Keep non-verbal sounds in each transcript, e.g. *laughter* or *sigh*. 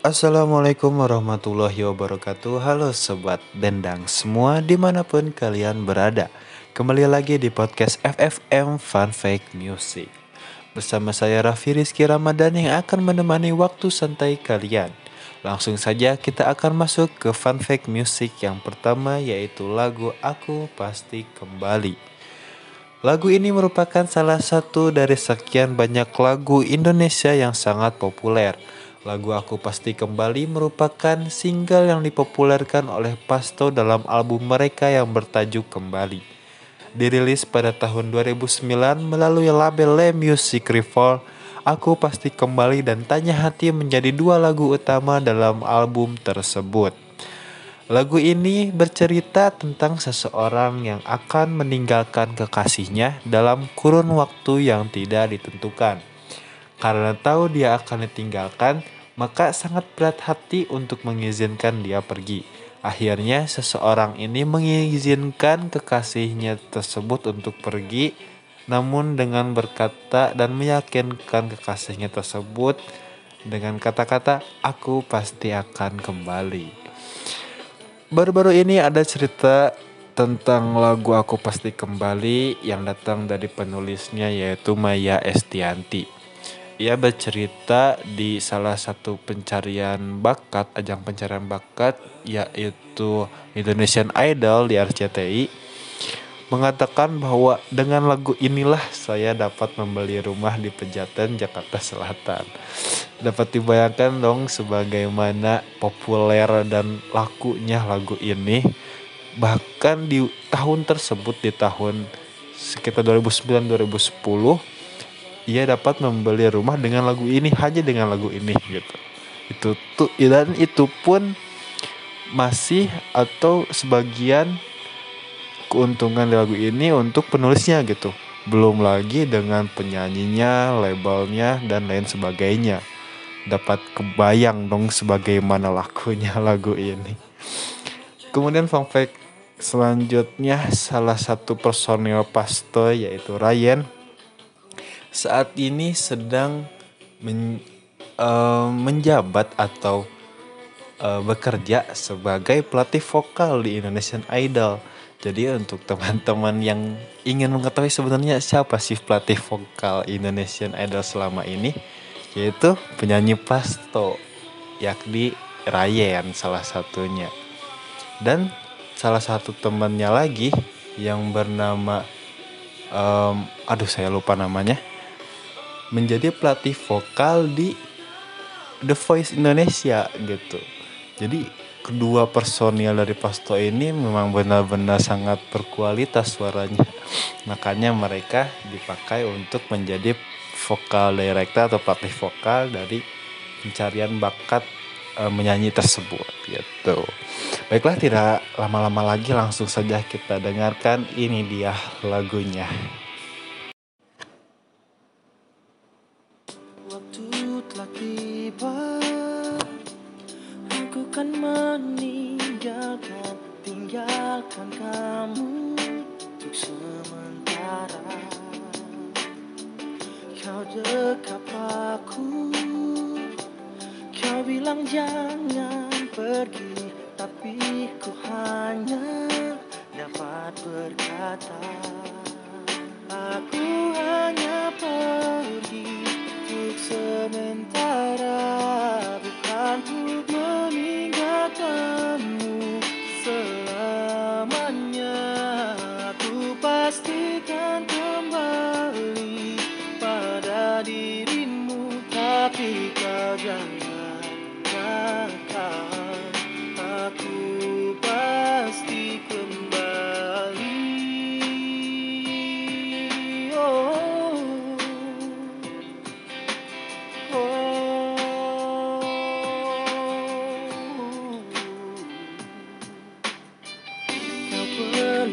Assalamualaikum warahmatullahi wabarakatuh. Halo Sobat Dendang semua di mana pun kalian berada. Kembali lagi di podcast FFM Fun Fake Music. Bersama saya Raffi Rizky Ramadan yang akan menemani waktu santai kalian. Langsung saja kita akan masuk ke Fun Fake Music yang pertama yaitu lagu Aku Pasti Kembali. Lagu ini merupakan salah satu dari sekian banyak lagu Indonesia yang sangat populer. Lagu Aku Pasti Kembali merupakan single yang dipopulerkan oleh Pasto dalam album mereka yang bertajuk Kembali. Dirilis pada tahun 2009 melalui label Le Music Revolve, Aku Pasti Kembali dan Tanya Hati menjadi dua lagu utama dalam album tersebut. Lagu ini bercerita tentang seseorang yang akan meninggalkan kekasihnya dalam kurun waktu yang tidak ditentukan. Karena tahu dia akan ditinggalkan, maka sangat berat hati untuk mengizinkan dia pergi. Akhirnya seseorang ini mengizinkan kekasihnya tersebut untuk pergi namun dengan berkata dan meyakinkan kekasihnya tersebut dengan kata-kata aku pasti akan kembali. Baru-baru ini ada cerita tentang lagu Aku Pasti Kembali yang datang dari penulisnya yaitu Maya Estianti. Ia bercerita di salah satu pencarian bakat, ajang pencarian bakat yaitu Indonesian Idol di RCTI mengatakan bahwa dengan lagu inilah saya dapat membeli rumah di Pejaten, Jakarta Selatan. Dapat dibayangkan dong sebagaimana populer dan lakunya lagu ini. Bahkan di tahun tersebut di tahun sekitar 2009-2010 ia dapat membeli rumah dengan lagu ini hanya dengan lagu ini gitu. Itu tuh dan itu pun masih atau sebagian keuntungan di lagu ini untuk penulisnya gitu. Belum lagi dengan penyanyinya, labelnya, dan lain sebagainya. Dapat kebayang dong sebagaimana lakunya *laughs* lagu ini. Kemudian fun fact selanjutnya salah satu personil Pasto yaitu Ryan saat ini sedang men, uh, menjabat atau uh, bekerja sebagai pelatih vokal di Indonesian Idol jadi untuk teman-teman yang ingin mengetahui sebenarnya siapa sih pelatih vokal Indonesian Idol selama ini, yaitu penyanyi Pasto, yakni Ryan salah satunya. Dan salah satu temannya lagi yang bernama, um, aduh saya lupa namanya, menjadi pelatih vokal di The Voice Indonesia gitu. Jadi kedua personil dari Pasto ini memang benar-benar sangat berkualitas suaranya. Makanya mereka dipakai untuk menjadi vokal director atau pelatih vokal dari pencarian bakat e, menyanyi tersebut gitu. Baiklah tidak lama-lama lagi langsung saja kita dengarkan ini dia lagunya. Tinggalkan kamu untuk sementara. Kau dekap aku. Kau bilang jangan pergi tapi ku hanya dapat berkata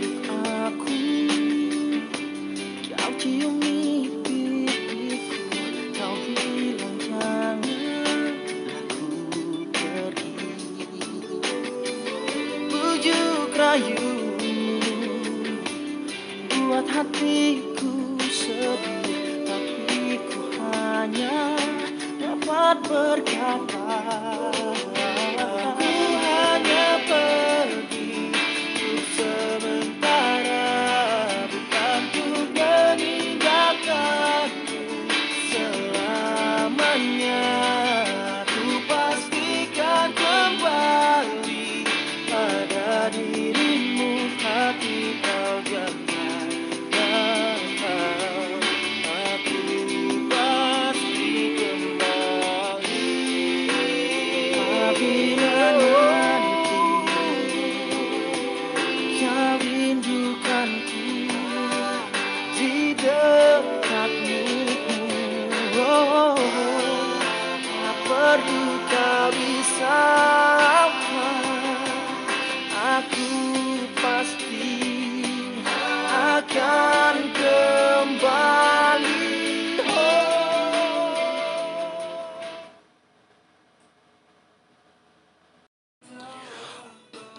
hatiku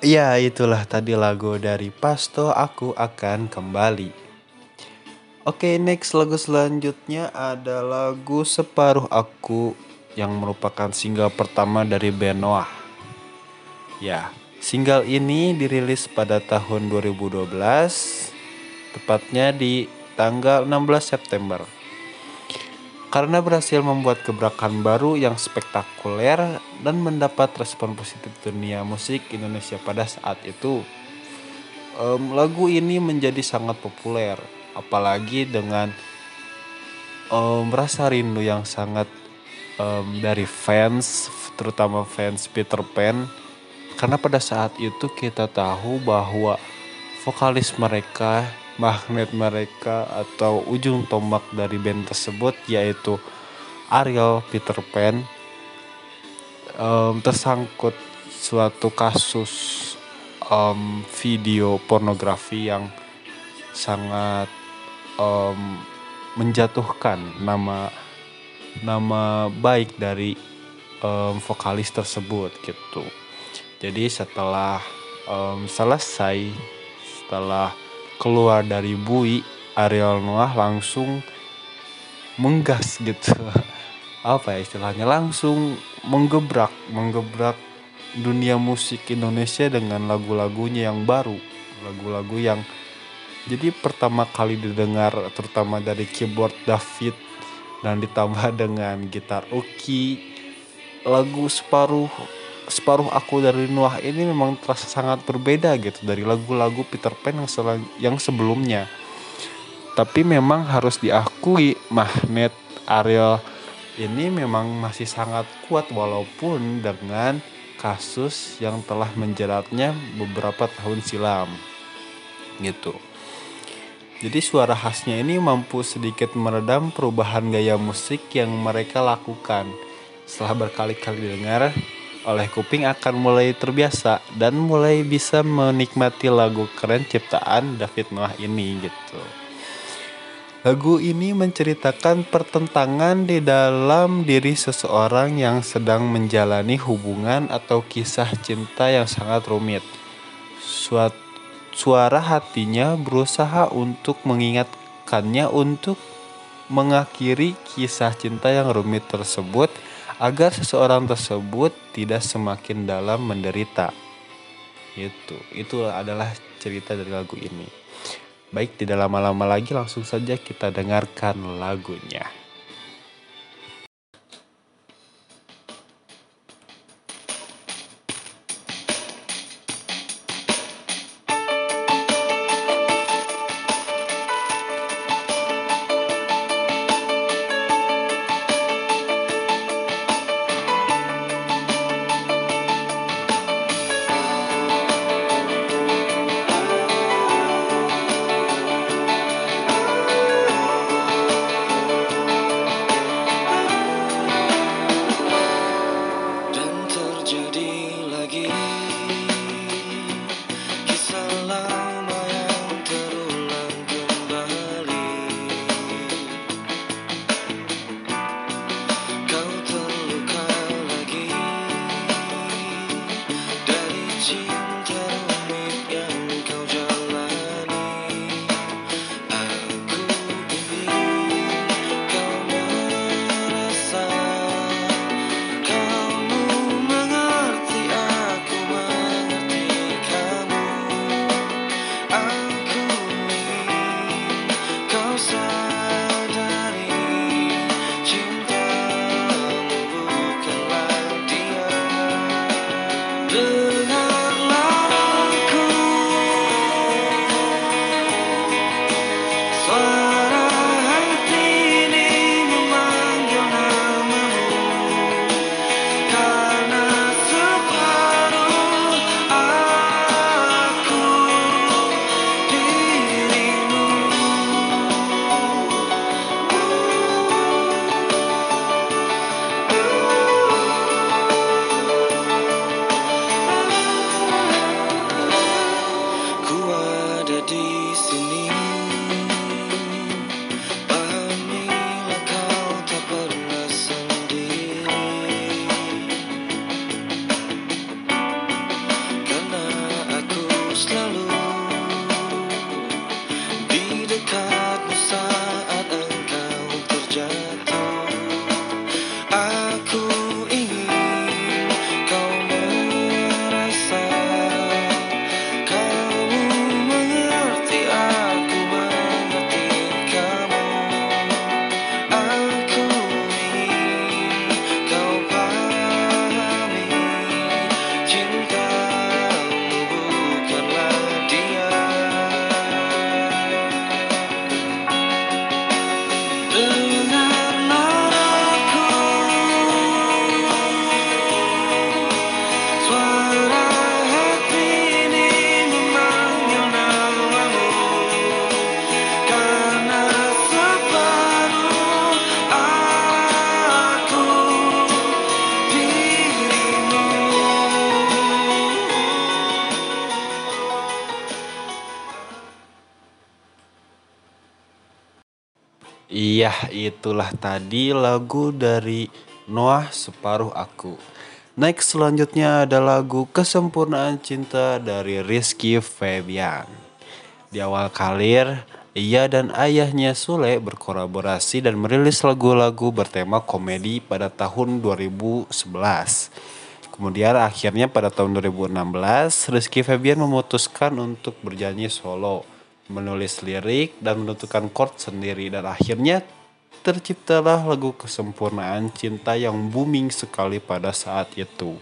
Ya itulah tadi lagu dari Pasto Aku Akan Kembali. Oke next lagu selanjutnya ada lagu Separuh Aku Yang merupakan single pertama dari band Noah Ya single ini dirilis pada tahun 2012 Tepatnya di tanggal 16 September karena berhasil membuat gebrakan baru yang spektakuler dan mendapat respon positif dunia musik Indonesia pada saat itu. Um, lagu ini menjadi sangat populer, apalagi dengan um, rasa rindu yang sangat um, dari fans, terutama fans Peter Pan, karena pada saat itu kita tahu bahwa vokalis mereka magnet mereka atau ujung tombak dari band tersebut yaitu Ariel Peter Pan um, tersangkut suatu kasus um, video pornografi yang sangat um, menjatuhkan nama nama baik dari um, vokalis tersebut gitu. Jadi setelah um, selesai setelah keluar dari bui Ariel Noah langsung menggas gitu. *laughs* Apa ya istilahnya? Langsung menggebrak menggebrak dunia musik Indonesia dengan lagu-lagunya yang baru lagu-lagu yang jadi pertama kali didengar terutama dari keyboard David dan ditambah dengan gitar Uki. Lagu separuh separuh aku dari Noah ini memang terasa sangat berbeda gitu dari lagu-lagu Peter Pan yang, yang sebelumnya. Tapi memang harus diakui magnet Ariel ini memang masih sangat kuat walaupun dengan kasus yang telah menjeratnya beberapa tahun silam. Gitu. Jadi suara khasnya ini mampu sedikit meredam perubahan gaya musik yang mereka lakukan. Setelah berkali-kali dengar, oleh kuping akan mulai terbiasa dan mulai bisa menikmati lagu keren ciptaan David Noah ini gitu. Lagu ini menceritakan pertentangan di dalam diri seseorang yang sedang menjalani hubungan atau kisah cinta yang sangat rumit. Suat, suara hatinya berusaha untuk mengingatkannya untuk mengakhiri kisah cinta yang rumit tersebut agar seseorang tersebut tidak semakin dalam menderita. Itu, itu adalah cerita dari lagu ini. Baik, tidak lama-lama lagi langsung saja kita dengarkan lagunya. Itulah tadi lagu dari Noah Separuh Aku. Next selanjutnya ada lagu Kesempurnaan Cinta dari Rizky Febian. Di awal karir, ia dan ayahnya Sule berkolaborasi dan merilis lagu-lagu bertema komedi pada tahun 2011. Kemudian akhirnya pada tahun 2016, Rizky Febian memutuskan untuk berjanji solo menulis lirik dan menentukan chord sendiri dan akhirnya terciptalah lagu kesempurnaan cinta yang booming sekali pada saat itu.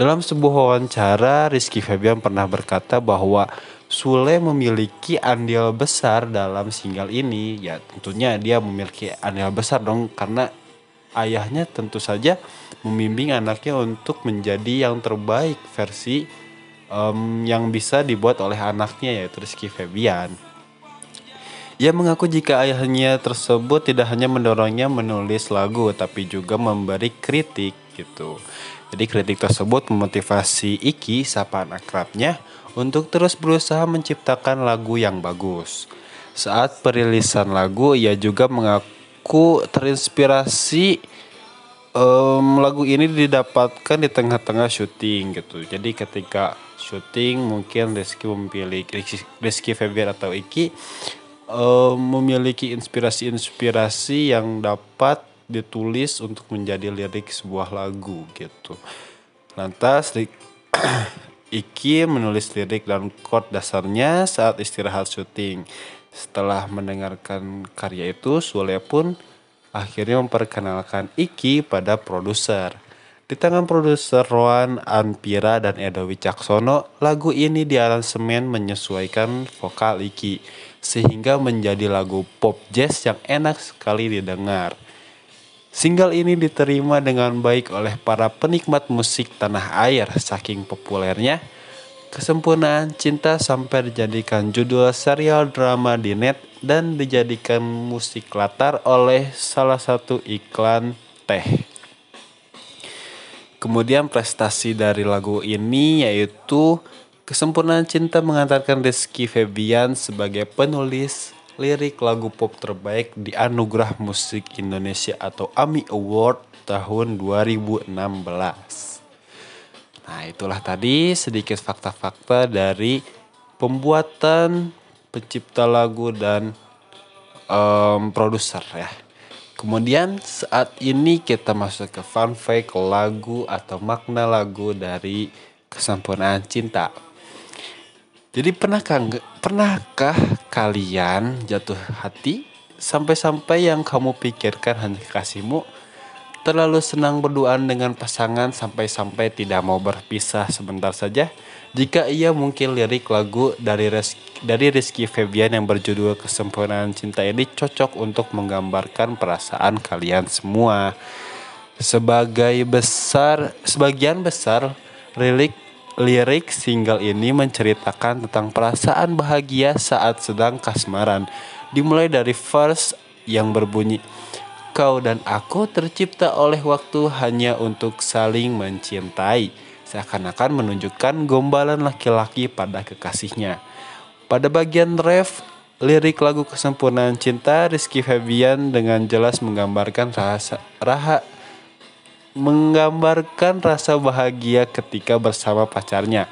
Dalam sebuah wawancara, Rizky Febian pernah berkata bahwa Sule memiliki andil besar dalam single ini. Ya tentunya dia memiliki andil besar dong karena ayahnya tentu saja membimbing anaknya untuk menjadi yang terbaik versi um, yang bisa dibuat oleh anaknya yaitu Rizky Febian. Ia mengaku jika ayahnya tersebut tidak hanya mendorongnya menulis lagu tapi juga memberi kritik gitu. Jadi kritik tersebut memotivasi Iki, sapaan akrabnya, untuk terus berusaha menciptakan lagu yang bagus. Saat perilisan lagu, ia juga mengaku terinspirasi um, lagu ini didapatkan di tengah-tengah syuting gitu. Jadi ketika syuting mungkin Rizky memiliki Rizky Febian atau Iki uh, memiliki inspirasi-inspirasi yang dapat ditulis untuk menjadi lirik sebuah lagu gitu. Lantas *clears throat* Iki menulis lirik dan chord dasarnya saat istirahat syuting. Setelah mendengarkan karya itu, Sule pun akhirnya memperkenalkan Iki pada produser. Di tangan produser Roan Anpira dan Edo Wicaksono, lagu ini diaransemen menyesuaikan vokal Iki, sehingga menjadi lagu pop jazz yang enak sekali didengar. Single ini diterima dengan baik oleh para penikmat musik tanah air saking populernya. Kesempurnaan cinta sampai dijadikan judul serial drama di net dan dijadikan musik latar oleh salah satu iklan teh. Kemudian prestasi dari lagu ini yaitu Kesempurnaan Cinta mengantarkan Rizky Febian sebagai penulis lirik lagu pop terbaik di Anugerah Musik Indonesia atau AMI Award tahun 2016. Nah itulah tadi sedikit fakta-fakta dari pembuatan pencipta lagu dan um, produser ya. Kemudian saat ini kita masuk ke fun fact lagu atau makna lagu dari kesempurnaan cinta. Jadi pernahkah pernahkah kalian jatuh hati sampai-sampai yang kamu pikirkan hanya kasihmu terlalu senang berduaan dengan pasangan sampai-sampai tidak mau berpisah sebentar saja? Jika ia mungkin lirik lagu dari Rizky, dari Rizky Febian yang berjudul Kesempurnaan Cinta ini cocok untuk menggambarkan perasaan kalian semua. Sebagai besar, sebagian besar lirik lirik single ini menceritakan tentang perasaan bahagia saat sedang kasmaran. Dimulai dari verse yang berbunyi Kau dan aku tercipta oleh waktu hanya untuk saling mencintai seakan-akan menunjukkan gombalan laki-laki pada kekasihnya. Pada bagian ref, lirik lagu Kesempurnaan Cinta Rizky Febian dengan jelas menggambarkan rasa menggambarkan rasa bahagia ketika bersama pacarnya.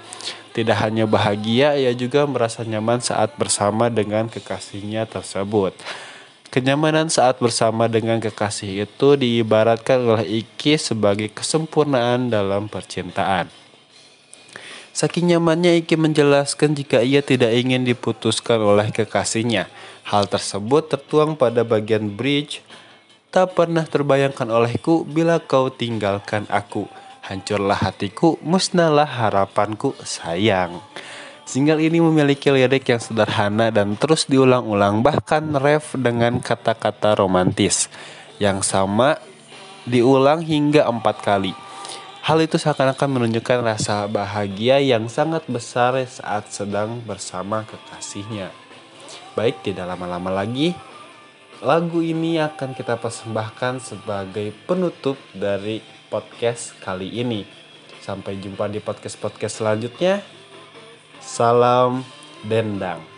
Tidak hanya bahagia, ia juga merasa nyaman saat bersama dengan kekasihnya tersebut. Kenyamanan saat bersama dengan kekasih itu diibaratkan oleh Iki sebagai kesempurnaan dalam percintaan. Saking nyamannya Iki menjelaskan jika ia tidak ingin diputuskan oleh kekasihnya. Hal tersebut tertuang pada bagian bridge. Tak pernah terbayangkan olehku bila kau tinggalkan aku. Hancurlah hatiku, musnahlah harapanku, sayang. Single ini memiliki lirik yang sederhana dan terus diulang-ulang bahkan ref dengan kata-kata romantis yang sama diulang hingga empat kali. Hal itu seakan-akan menunjukkan rasa bahagia yang sangat besar saat sedang bersama kekasihnya. Baik, tidak lama-lama lagi, lagu ini akan kita persembahkan sebagai penutup dari podcast kali ini. Sampai jumpa di podcast-podcast selanjutnya. Salam dendang.